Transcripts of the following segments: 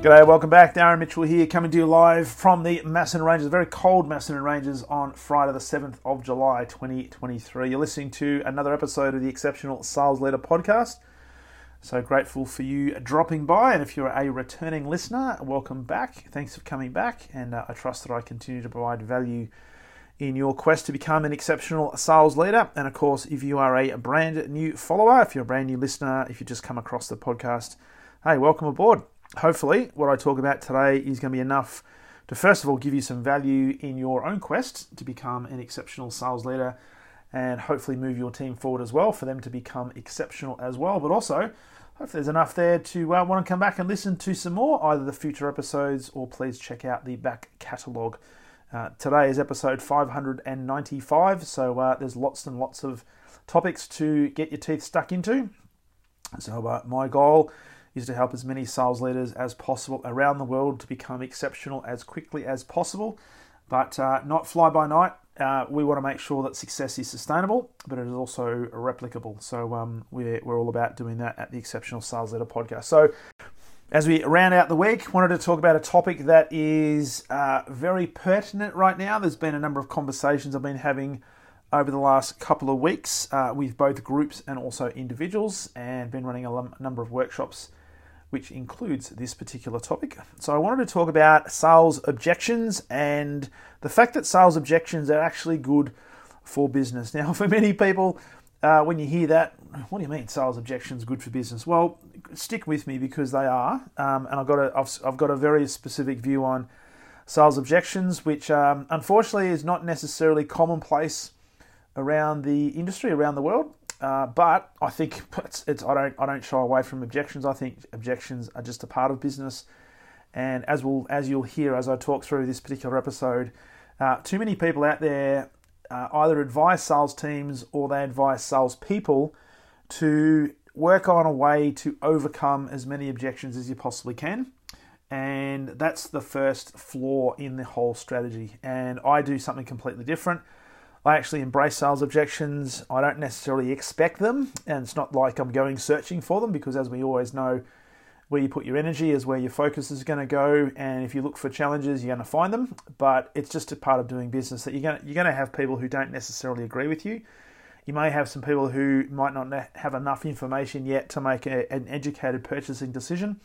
G'day, welcome back. Darren Mitchell here, coming to you live from the Macedon Ranges, very cold Macedon Ranges on Friday, the 7th of July, 2023. You're listening to another episode of the Exceptional Sales Leader podcast. So grateful for you dropping by. And if you're a returning listener, welcome back. Thanks for coming back. And uh, I trust that I continue to provide value in your quest to become an exceptional sales leader. And of course, if you are a brand new follower, if you're a brand new listener, if you just come across the podcast, hey, welcome aboard hopefully, what I talk about today is going to be enough to first of all give you some value in your own quest to become an exceptional sales leader and hopefully move your team forward as well for them to become exceptional as well. But also, hopefully, there's enough there to uh, want to come back and listen to some more, either the future episodes or please check out the back catalogue. Uh, today is episode 595, so uh, there's lots and lots of topics to get your teeth stuck into. So, uh, my goal is to help as many sales leaders as possible around the world to become exceptional as quickly as possible, but uh, not fly by night. Uh, we want to make sure that success is sustainable, but it is also replicable. So um, we're, we're all about doing that at the Exceptional Sales Leader podcast. So as we round out the week, wanted to talk about a topic that is uh, very pertinent right now. There's been a number of conversations I've been having over the last couple of weeks uh, with both groups and also individuals, and been running a number of workshops which includes this particular topic. So, I wanted to talk about sales objections and the fact that sales objections are actually good for business. Now, for many people, uh, when you hear that, what do you mean sales objections good for business? Well, stick with me because they are, um, and I've got a I've, I've got a very specific view on sales objections, which um, unfortunately is not necessarily commonplace around the industry around the world. Uh, but I think it's, it's, I don't I don't shy away from objections. I think objections are just a part of business, and as will as you'll hear as I talk through this particular episode, uh, too many people out there uh, either advise sales teams or they advise sales people to work on a way to overcome as many objections as you possibly can. And that's the first flaw in the whole strategy. And I do something completely different. I actually embrace sales objections. I don't necessarily expect them, and it's not like I'm going searching for them because, as we always know, where you put your energy is where your focus is going to go. And if you look for challenges, you're going to find them. But it's just a part of doing business that you're going to, you're going to have people who don't necessarily agree with you. You may have some people who might not have enough information yet to make a, an educated purchasing decision.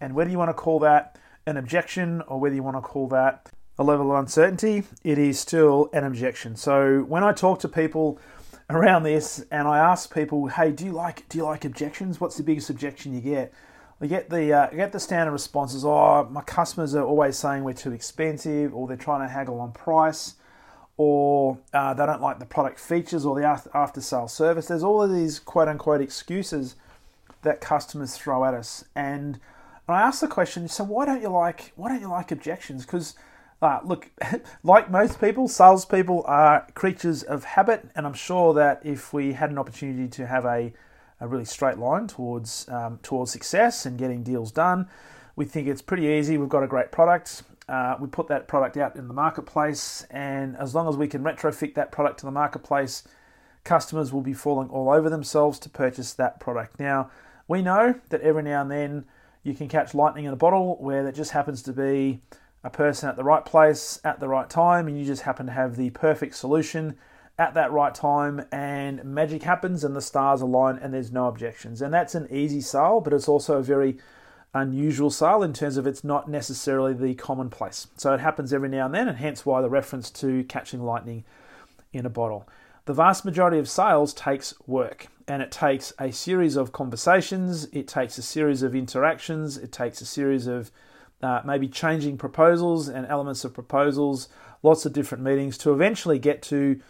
And whether you want to call that an objection or whether you want to call that a level of uncertainty, it is still an objection. So when I talk to people around this and I ask people, "Hey, do you like do you like objections? What's the biggest objection you get?" I get the uh, get the standard responses. Oh, my customers are always saying we're too expensive, or they're trying to haggle on price, or uh, they don't like the product features or the after sale service. There's all of these quote unquote excuses that customers throw at us, and I ask the question. So why don't you like why don't you like objections? Because uh, look, like most people, salespeople are creatures of habit, and I'm sure that if we had an opportunity to have a, a really straight line towards um, towards success and getting deals done, we think it's pretty easy. We've got a great product. Uh, we put that product out in the marketplace, and as long as we can retrofit that product to the marketplace, customers will be falling all over themselves to purchase that product. Now, we know that every now and then you can catch lightning in a bottle where that just happens to be a person at the right place at the right time, and you just happen to have the perfect solution at that right time, and magic happens, and the stars align, and there's no objections. And that's an easy sale, but it's also a very unusual sale in terms of it's not necessarily the commonplace. So it happens every now and then, and hence why the reference to catching lightning in a bottle. The vast majority of sales takes work and it takes a series of conversations, it takes a series of interactions, it takes a series of uh, maybe changing proposals and elements of proposals, lots of different meetings to eventually get to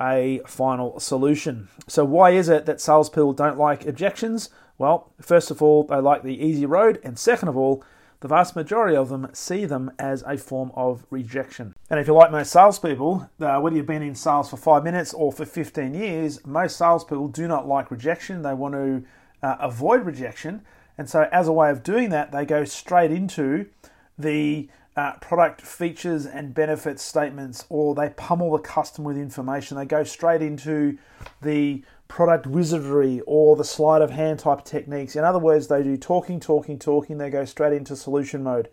a final solution. So, why is it that salespeople don't like objections? Well, first of all, they like the easy road, and second of all, the vast majority of them see them as a form of rejection. And if you're like most salespeople, uh, whether you've been in sales for five minutes or for 15 years, most salespeople do not like rejection. They want to uh, avoid rejection. And so, as a way of doing that, they go straight into the uh, product features and benefits statements, or they pummel the customer with information. They go straight into the product wizardry or the sleight of hand type techniques. In other words, they do talking, talking, talking, they go straight into solution mode.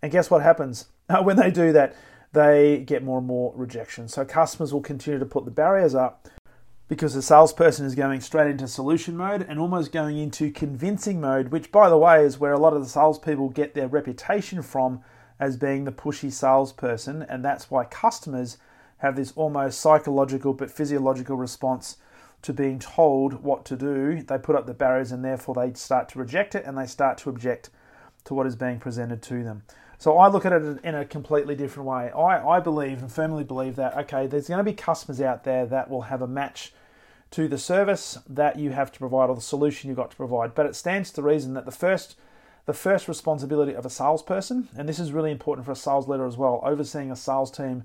And guess what happens? when they do that, they get more and more rejection. So customers will continue to put the barriers up because the salesperson is going straight into solution mode and almost going into convincing mode, which, by the way, is where a lot of the salespeople get their reputation from as being the pushy salesperson. And that's why customers have this almost psychological but physiological response to being told what to do, they put up the barriers and therefore they start to reject it and they start to object to what is being presented to them. So I look at it in a completely different way. I, I believe and firmly believe that, okay, there's going to be customers out there that will have a match to the service that you have to provide or the solution you've got to provide. But it stands to reason that the first the first responsibility of a salesperson, and this is really important for a sales leader as well, overseeing a sales team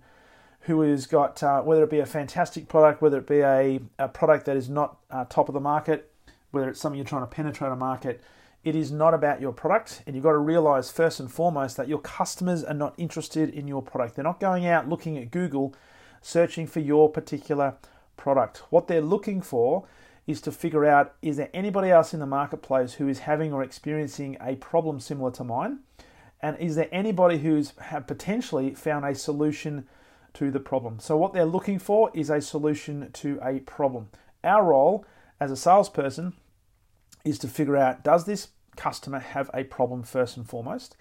who has got, uh, whether it be a fantastic product, whether it be a, a product that is not uh, top of the market, whether it's something you're trying to penetrate a market, it is not about your product. And you've got to realize first and foremost that your customers are not interested in your product. They're not going out looking at Google searching for your particular product. What they're looking for is to figure out is there anybody else in the marketplace who is having or experiencing a problem similar to mine? And is there anybody who's potentially found a solution to the problem. So, what they're looking for is a solution to a problem. Our role as a salesperson is to figure out does this customer have a problem first and foremost?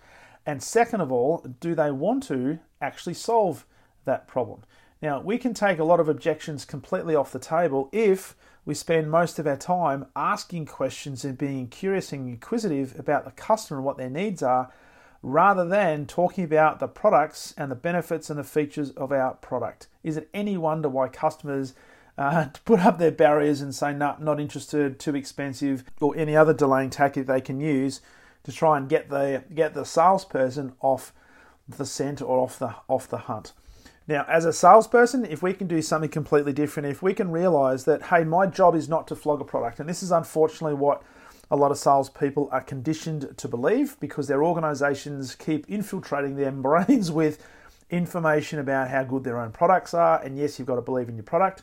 And second of all, do they want to actually solve that problem? Now, we can take a lot of objections completely off the table if we spend most of our time asking questions and being curious and inquisitive about the customer and what their needs are rather than talking about the products and the benefits and the features of our product. Is it any wonder why customers uh, put up their barriers and say, no, not interested, too expensive, or any other delaying tactic they can use to try and get the get the salesperson off the scent or off the off the hunt. Now, as a salesperson, if we can do something completely different, if we can realize that, hey, my job is not to flog a product, and this is unfortunately what a lot of salespeople are conditioned to believe because their organizations keep infiltrating their brains with information about how good their own products are. And yes, you've got to believe in your product.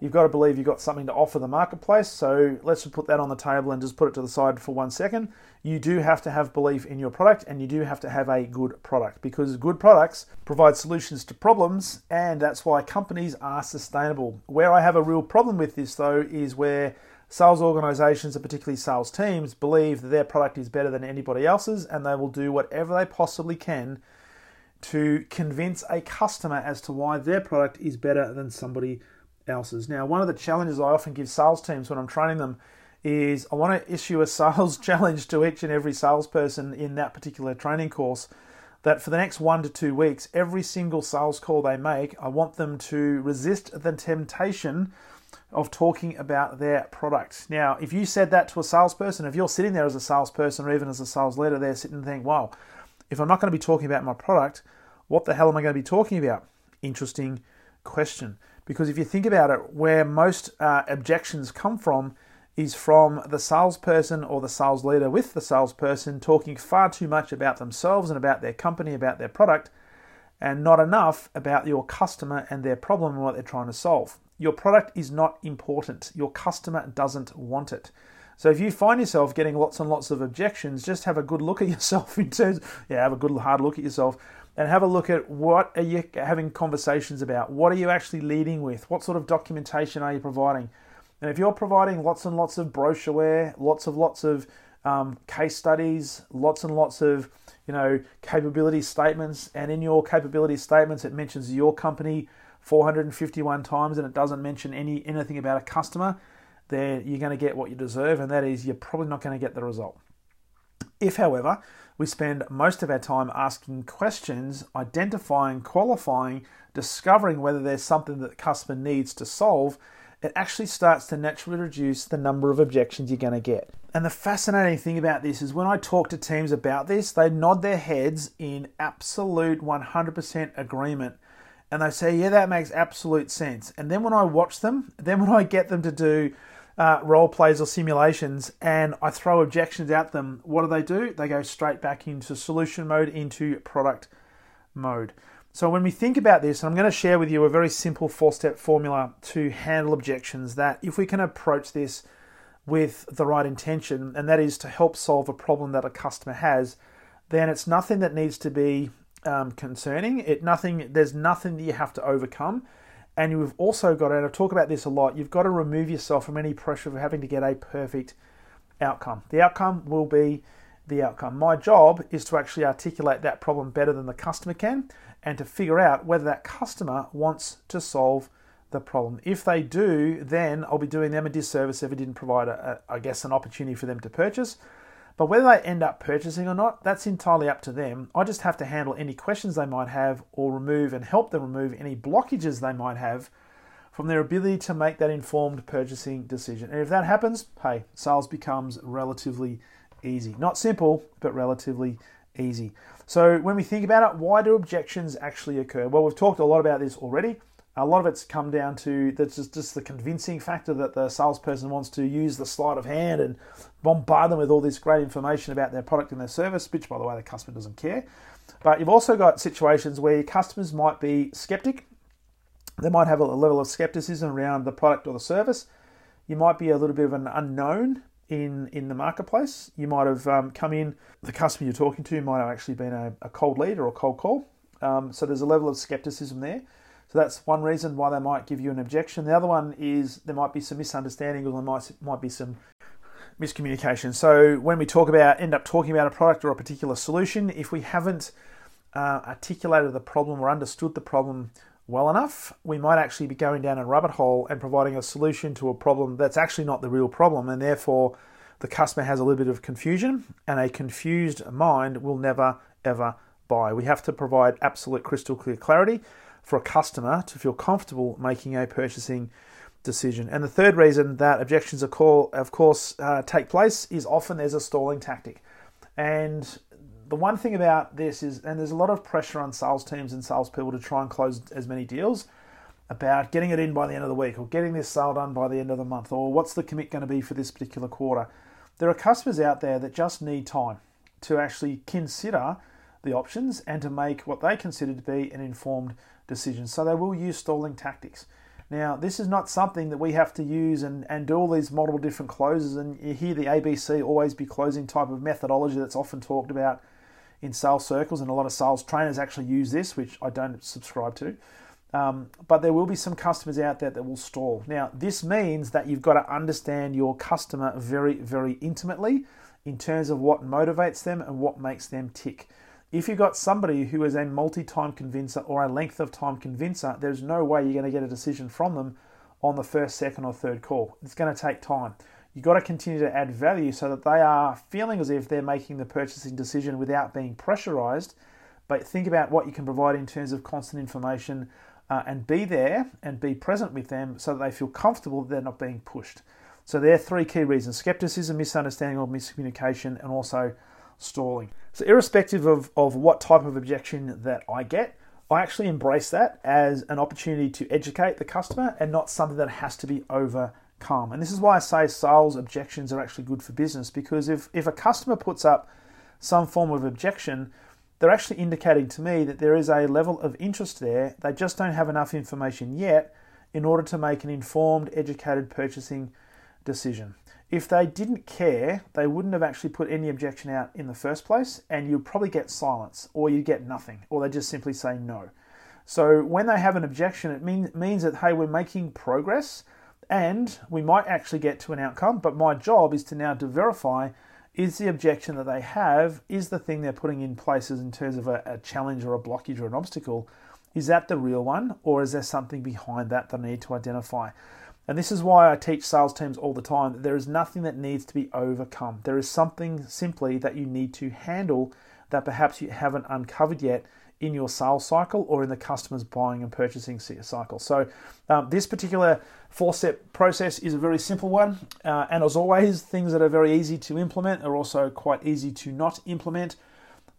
You've got to believe you've got something to offer the marketplace. So let's put that on the table and just put it to the side for one second. You do have to have belief in your product and you do have to have a good product because good products provide solutions to problems and that's why companies are sustainable. Where I have a real problem with this though is where Sales organizations, and particularly sales teams, believe that their product is better than anybody else's and they will do whatever they possibly can to convince a customer as to why their product is better than somebody else's. Now, one of the challenges I often give sales teams when I'm training them is I want to issue a sales challenge to each and every salesperson in that particular training course that for the next one to two weeks, every single sales call they make, I want them to resist the temptation of talking about their product. Now, if you said that to a salesperson, if you're sitting there as a salesperson or even as a sales leader, they're sitting and think, wow, if I'm not going to be talking about my product, what the hell am I going to be talking about? Interesting question. Because if you think about it, where most uh, objections come from is from the salesperson or the sales leader with the salesperson talking far too much about themselves and about their company, about their product, and not enough about your customer and their problem and what they're trying to solve. Your product is not important. Your customer doesn't want it. So if you find yourself getting lots and lots of objections, just have a good look at yourself in terms, yeah, have a good hard look at yourself and have a look at what are you having conversations about? What are you actually leading with? What sort of documentation are you providing? And if you're providing lots and lots of brochureware, lots of lots of um, case studies, lots and lots of you know capability statements, and in your capability statements it mentions your company 451 times and it doesn't mention any anything about a customer, then you're going to get what you deserve, and that is you're probably not going to get the result. If, however, we spend most of our time asking questions, identifying, qualifying, discovering whether there's something that the customer needs to solve, it actually starts to naturally reduce the number of objections you're going to get. And the fascinating thing about this is when I talk to teams about this, they nod their heads in absolute 100% agreement. And they say, yeah, that makes absolute sense. And then when I watch them, then when I get them to do uh, role plays or simulations and I throw objections at them, what do they do? They go straight back into solution mode, into product mode. So when we think about this, I'm going to share with you a very simple four step formula to handle objections that if we can approach this with the right intention, and that is to help solve a problem that a customer has, then it's nothing that needs to be um, concerning. It nothing. There's nothing that you have to overcome, and you've also got, and I talk about this a lot. You've got to remove yourself from any pressure of having to get a perfect outcome. The outcome will be the outcome. My job is to actually articulate that problem better than the customer can and to figure out whether that customer wants to solve the problem. If they do, then I'll be doing them a disservice if I didn't provide, a, a, I guess, an opportunity for them to purchase. But whether they end up purchasing or not, that's entirely up to them. I just have to handle any questions they might have or remove and help them remove any blockages they might have from their ability to make that informed purchasing decision. And if that happens, hey, sales becomes relatively easy. Not simple, but relatively easy. So when we think about it, why do objections actually occur? Well, we've talked a lot about this already. A lot of it's come down to that's just, just the convincing factor that the salesperson wants to use the sleight of hand and bombard them with all this great information about their product and their service, which, by the way, the customer doesn't care. But you've also got situations where your customers might be skeptic. They might have a level of skepticism around the product or the service. You might be a little bit of an unknown in in the marketplace. You might have um, come in, the customer you're talking to might have actually been a, a cold lead or a cold call. Um, so there's a level of skepticism there. So that's one reason why they might give you an objection. The other one is there might be some misunderstanding or there might might be some miscommunication. So when we talk about end up talking about a product or a particular solution, if we haven't uh, articulated the problem or understood the problem well enough, we might actually be going down a rabbit hole and providing a solution to a problem that's actually not the real problem, and therefore the customer has a little bit of confusion, and a confused mind will never ever buy. We have to provide absolute crystal clear clarity for a customer to feel comfortable making a purchasing decision. And the third reason that objections, of course, uh, take place is often there's a stalling tactic. And the one thing about this is, and there's a lot of pressure on sales teams and salespeople to try and close as many deals about getting it in by the end of the week or getting this sale done by the end of the month or what's the commit going to be for this particular quarter. There are customers out there that just need time to actually consider the options and to make what they consider to be an informed decision. So they will use stalling tactics. Now, this is not something that we have to use and, and do all these multiple different closes. And you hear the ABC always be closing type of methodology that's often talked about in sales circles, and a lot of sales trainers actually use this, which I don't subscribe to. Um, but there will be some customers out there that will stall. Now, this means that you've got to understand your customer very, very intimately in terms of what motivates them and what makes them tick. If you've got somebody who is a multi time convincer or a length of time convincer, there's no way you're going to get a decision from them on the first, second, or third call. It's going to take time you've got to continue to add value so that they are feeling as if they're making the purchasing decision without being pressurized. But think about what you can provide in terms of constant information uh, and be there and be present with them so that they feel comfortable that they're not being pushed. So, there are three key reasons skepticism, misunderstanding, or miscommunication, and also stalling. So, irrespective of, of what type of objection that I get, I actually embrace that as an opportunity to educate the customer and not something that has to be overcome. And this is why I say sales objections are actually good for business because if, if a customer puts up some form of objection, they're actually indicating to me that there is a level of interest there. They just don't have enough information yet in order to make an informed, educated purchasing decision. If they didn't care, they wouldn't have actually put any objection out in the first place, and you'd probably get silence, or you get nothing, or they just simply say no. So when they have an objection, it mean, means that, hey, we're making progress and we might actually get to an outcome, but my job is to now to verify is the objection that they have, is the thing they're putting in places in terms of a, a challenge or a blockage or an obstacle, is that the real one, or is there something behind that that I need to identify? And this is why I teach sales teams all the time that there is nothing that needs to be overcome. There is something simply that you need to handle that perhaps you haven't uncovered yet in your sales cycle or in the customer's buying and purchasing cycle. So, um, this particular four step process is a very simple one. Uh, and as always, things that are very easy to implement are also quite easy to not implement.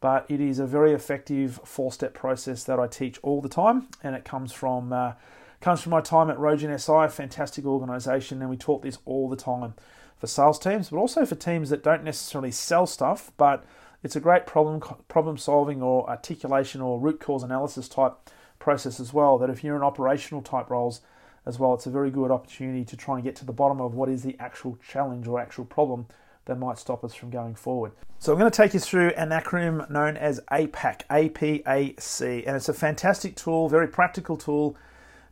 But it is a very effective four step process that I teach all the time. And it comes from, uh, comes from my time at Rogen SI, fantastic organization. And we taught this all the time for sales teams, but also for teams that don't necessarily sell stuff, but it's a great problem problem solving or articulation or root cause analysis type process as well. That if you're in operational type roles as well, it's a very good opportunity to try and get to the bottom of what is the actual challenge or actual problem that might stop us from going forward. So I'm going to take you through an acronym known as APAC, A-P-A-C, and it's a fantastic tool, very practical tool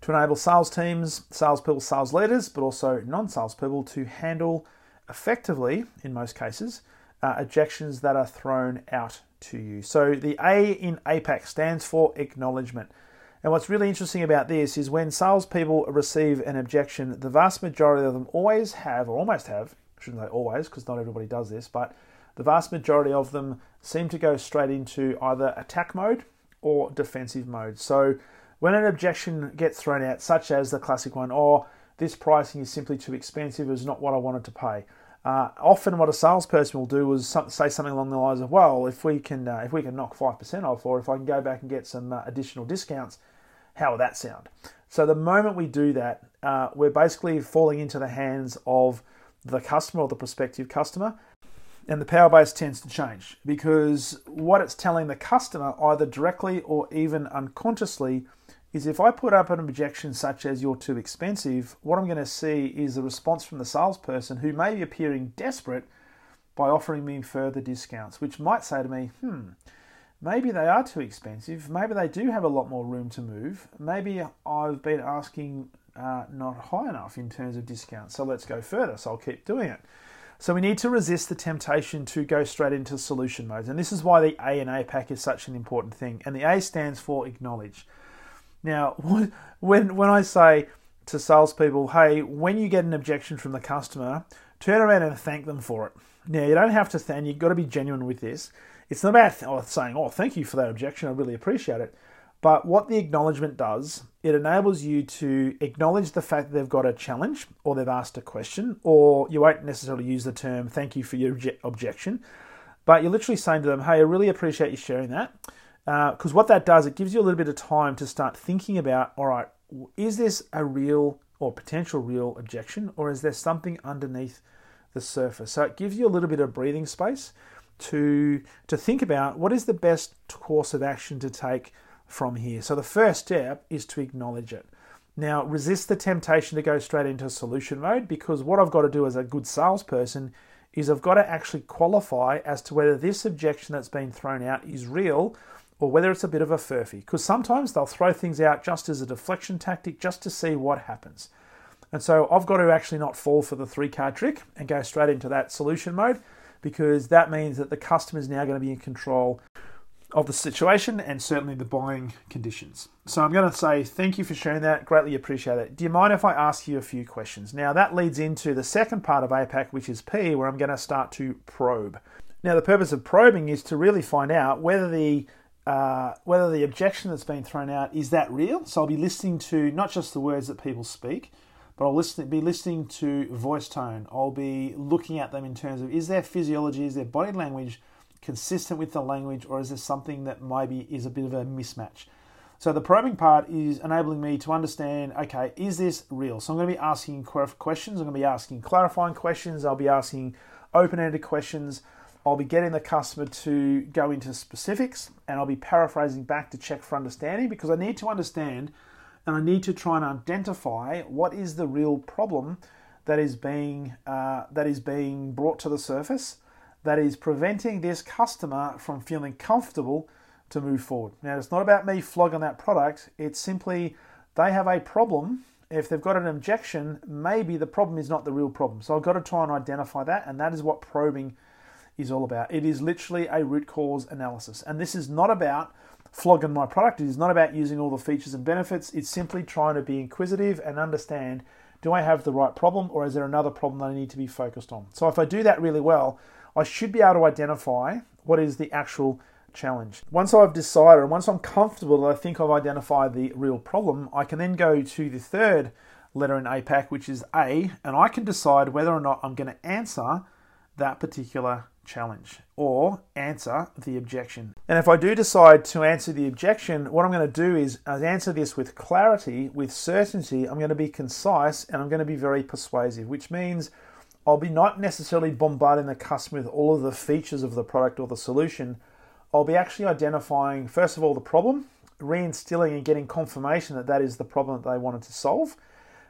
to enable sales teams, salespeople, sales leaders, but also non-salespeople to handle effectively, in most cases, uh, objections that are thrown out to you. So the A in APAC stands for acknowledgement. And what's really interesting about this is when salespeople receive an objection, the vast majority of them always have, or almost have, shouldn't say always because not everybody does this, but the vast majority of them seem to go straight into either attack mode or defensive mode. So when an objection gets thrown out, such as the classic one, or oh, this pricing is simply too expensive, it's not what I wanted to pay, uh, often, what a salesperson will do is say something along the lines of, "Well, if we can uh, if we can knock five percent off, or if I can go back and get some uh, additional discounts, how would that sound?" So the moment we do that, uh, we're basically falling into the hands of the customer or the prospective customer, and the power base tends to change because what it's telling the customer, either directly or even unconsciously, is if I put up an objection such as you're too expensive, what I'm going to see is a response from the salesperson who may be appearing desperate by offering me further discounts, which might say to me, hmm, maybe they are too expensive. Maybe they do have a lot more room to move. Maybe I've been asking uh, not high enough in terms of discounts. So let's go further. So I'll keep doing it. So we need to resist the temptation to go straight into solution modes. And this is why the A in APAC is such an important thing. And the A stands for acknowledge. Now, when when I say to salespeople, hey, when you get an objection from the customer, turn around and thank them for it. Now, you don't have to thank, you've got to be genuine with this. It's not about oh, saying, oh, thank you for that objection, I really appreciate it. But what the acknowledgement does, it enables you to acknowledge the fact that they've got a challenge or they've asked a question, or you won't necessarily use the term thank you for your objection, but you're literally saying to them, hey, I really appreciate you sharing that. Because uh, what that does, it gives you a little bit of time to start thinking about all right, is this a real or potential real objection, or is there something underneath the surface? So it gives you a little bit of breathing space to, to think about what is the best course of action to take from here. So the first step is to acknowledge it. Now, resist the temptation to go straight into solution mode because what I've got to do as a good salesperson is I've got to actually qualify as to whether this objection that's been thrown out is real or whether it's a bit of a furphy, because sometimes they'll throw things out just as a deflection tactic just to see what happens. And so I've got to actually not fall for the three card trick and go straight into that solution mode because that means that the customer is now going to be in control of the situation and certainly the buying conditions. So I'm going to say thank you for sharing that. Greatly appreciate it. Do you mind if I ask you a few questions? Now that leads into the second part of APAC, which is P, where I'm going to start to probe. Now the purpose of probing is to really find out whether the uh, whether the objection that's been thrown out is that real. So I'll be listening to not just the words that people speak, but I'll listen, be listening to voice tone. I'll be looking at them in terms of is their physiology, is their body language consistent with the language, or is there something that maybe is a bit of a mismatch? So the probing part is enabling me to understand, okay, is this real? So I'm going to be asking questions. I'm going to be asking clarifying questions. I'll be asking open-ended questions. I'll be getting the customer to go into specifics and I'll be paraphrasing back to check for understanding because I need to understand and I need to try and identify what is the real problem that is being uh, that is being brought to the surface that is preventing this customer from feeling comfortable to move forward. Now it's not about me flogging that product, it's simply they have a problem. If they've got an objection, maybe the problem is not the real problem. So I've got to try and identify that, and that is what probing is all about. It is literally a root cause analysis. And this is not about flogging my product, it is not about using all the features and benefits. It's simply trying to be inquisitive and understand do I have the right problem or is there another problem that I need to be focused on? So if I do that really well, I should be able to identify what is the actual challenge. Once I've decided, and once I'm comfortable that I think I've identified the real problem, I can then go to the third letter in APAC, which is A, and I can decide whether or not I'm going to answer that particular challenge or answer the objection. And if I do decide to answer the objection, what I'm going to do is uh, answer this with clarity, with certainty. I'm going to be concise and I'm going to be very persuasive, which means I'll be not necessarily bombarding the customer with all of the features of the product or the solution. I'll be actually identifying, first of all, the problem, reinstilling and getting confirmation that that is the problem that they wanted to solve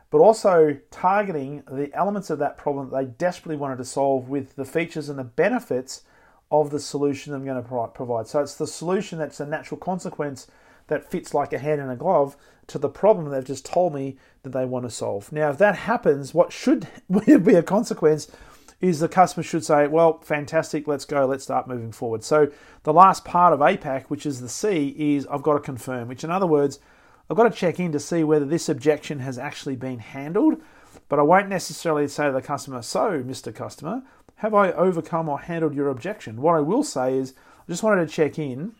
but also targeting the elements of that problem that they desperately wanted to solve with the features and the benefits of the solution I'm going to provide. So it's the solution that's a natural consequence that fits like a hand in a glove to the problem they've just told me that they want to solve. Now, if that happens, what should be a consequence is the customer should say, Well, fantastic, let's go, let's start moving forward. So the last part of APAC, which is the C, is I've got to confirm, which in other words, I've got to check in to see whether this objection has actually been handled, but I won't necessarily say to the customer, So, Mr. Customer, have I overcome or handled your objection? What I will say is, I just wanted to check in.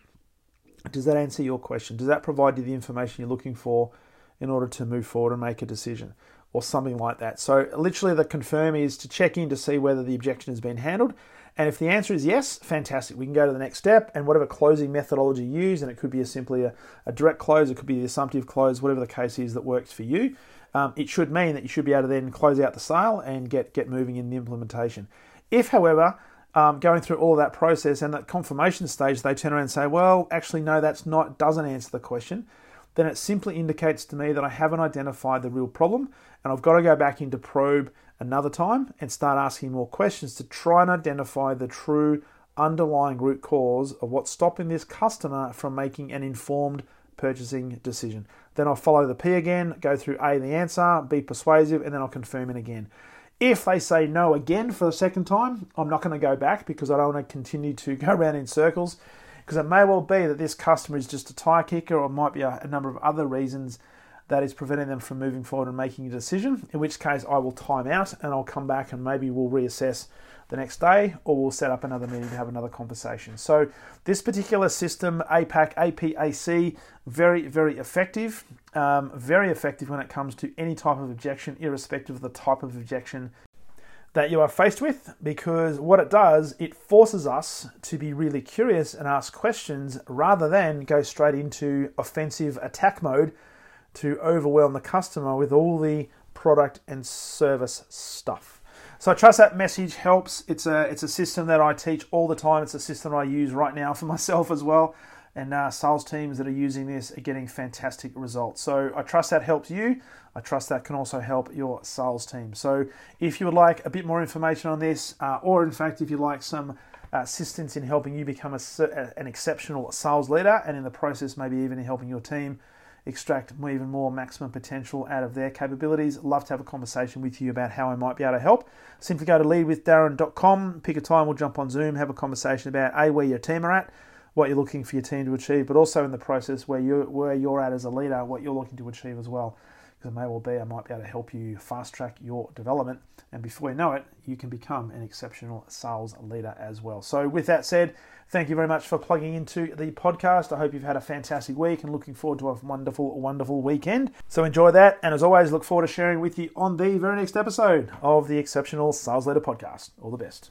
Does that answer your question? Does that provide you the information you're looking for in order to move forward and make a decision? Or something like that. So, literally, the confirm is to check in to see whether the objection has been handled. And if the answer is yes, fantastic. We can go to the next step and whatever closing methodology you use, and it could be a simply a, a direct close, it could be the assumptive close, whatever the case is that works for you. Um, it should mean that you should be able to then close out the sale and get, get moving in the implementation. If, however, um, going through all that process and that confirmation stage, they turn around and say, well, actually, no, that's not, doesn't answer the question, then it simply indicates to me that I haven't identified the real problem and I've got to go back into probe another time and start asking more questions to try and identify the true underlying root cause of what's stopping this customer from making an informed purchasing decision. Then I'll follow the P again, go through A, the answer, be persuasive, and then I'll confirm it again. If they say no again for the second time, I'm not going to go back because I don't want to continue to go around in circles because it may well be that this customer is just a tire kicker or might be a, a number of other reasons that is preventing them from moving forward and making a decision, in which case I will time out and I'll come back and maybe we'll reassess the next day or we'll set up another meeting to have another conversation. So, this particular system, APAC, APAC, very, very effective. Um, very effective when it comes to any type of objection, irrespective of the type of objection that you are faced with because what it does, it forces us to be really curious and ask questions rather than go straight into offensive attack mode to overwhelm the customer with all the product and service stuff. So I trust that message helps. It's a it's a system that I teach all the time. It's a system I use right now for myself as well. And uh, sales teams that are using this are getting fantastic results. So I trust that helps you. I trust that can also help your sales team. So if you would like a bit more information on this, uh, or in fact, if you'd like some assistance in helping you become a, an exceptional sales leader, and in the process, maybe even helping your team extract even more maximum potential out of their capabilities. Love to have a conversation with you about how I might be able to help. Simply go to leadwithdarren.com, pick a time, we'll jump on Zoom, have a conversation about A, where your team are at, what you're looking for your team to achieve, but also in the process where you're, where you're at as a leader, what you're looking to achieve as well. Because it may well be I might be able to help you fast track your development, and before you know it, you can become an exceptional sales leader as well. So, with that said, Thank you very much for plugging into the podcast. I hope you've had a fantastic week and looking forward to a wonderful, wonderful weekend. So enjoy that. And as always, look forward to sharing with you on the very next episode of the Exceptional Sales Leader Podcast. All the best.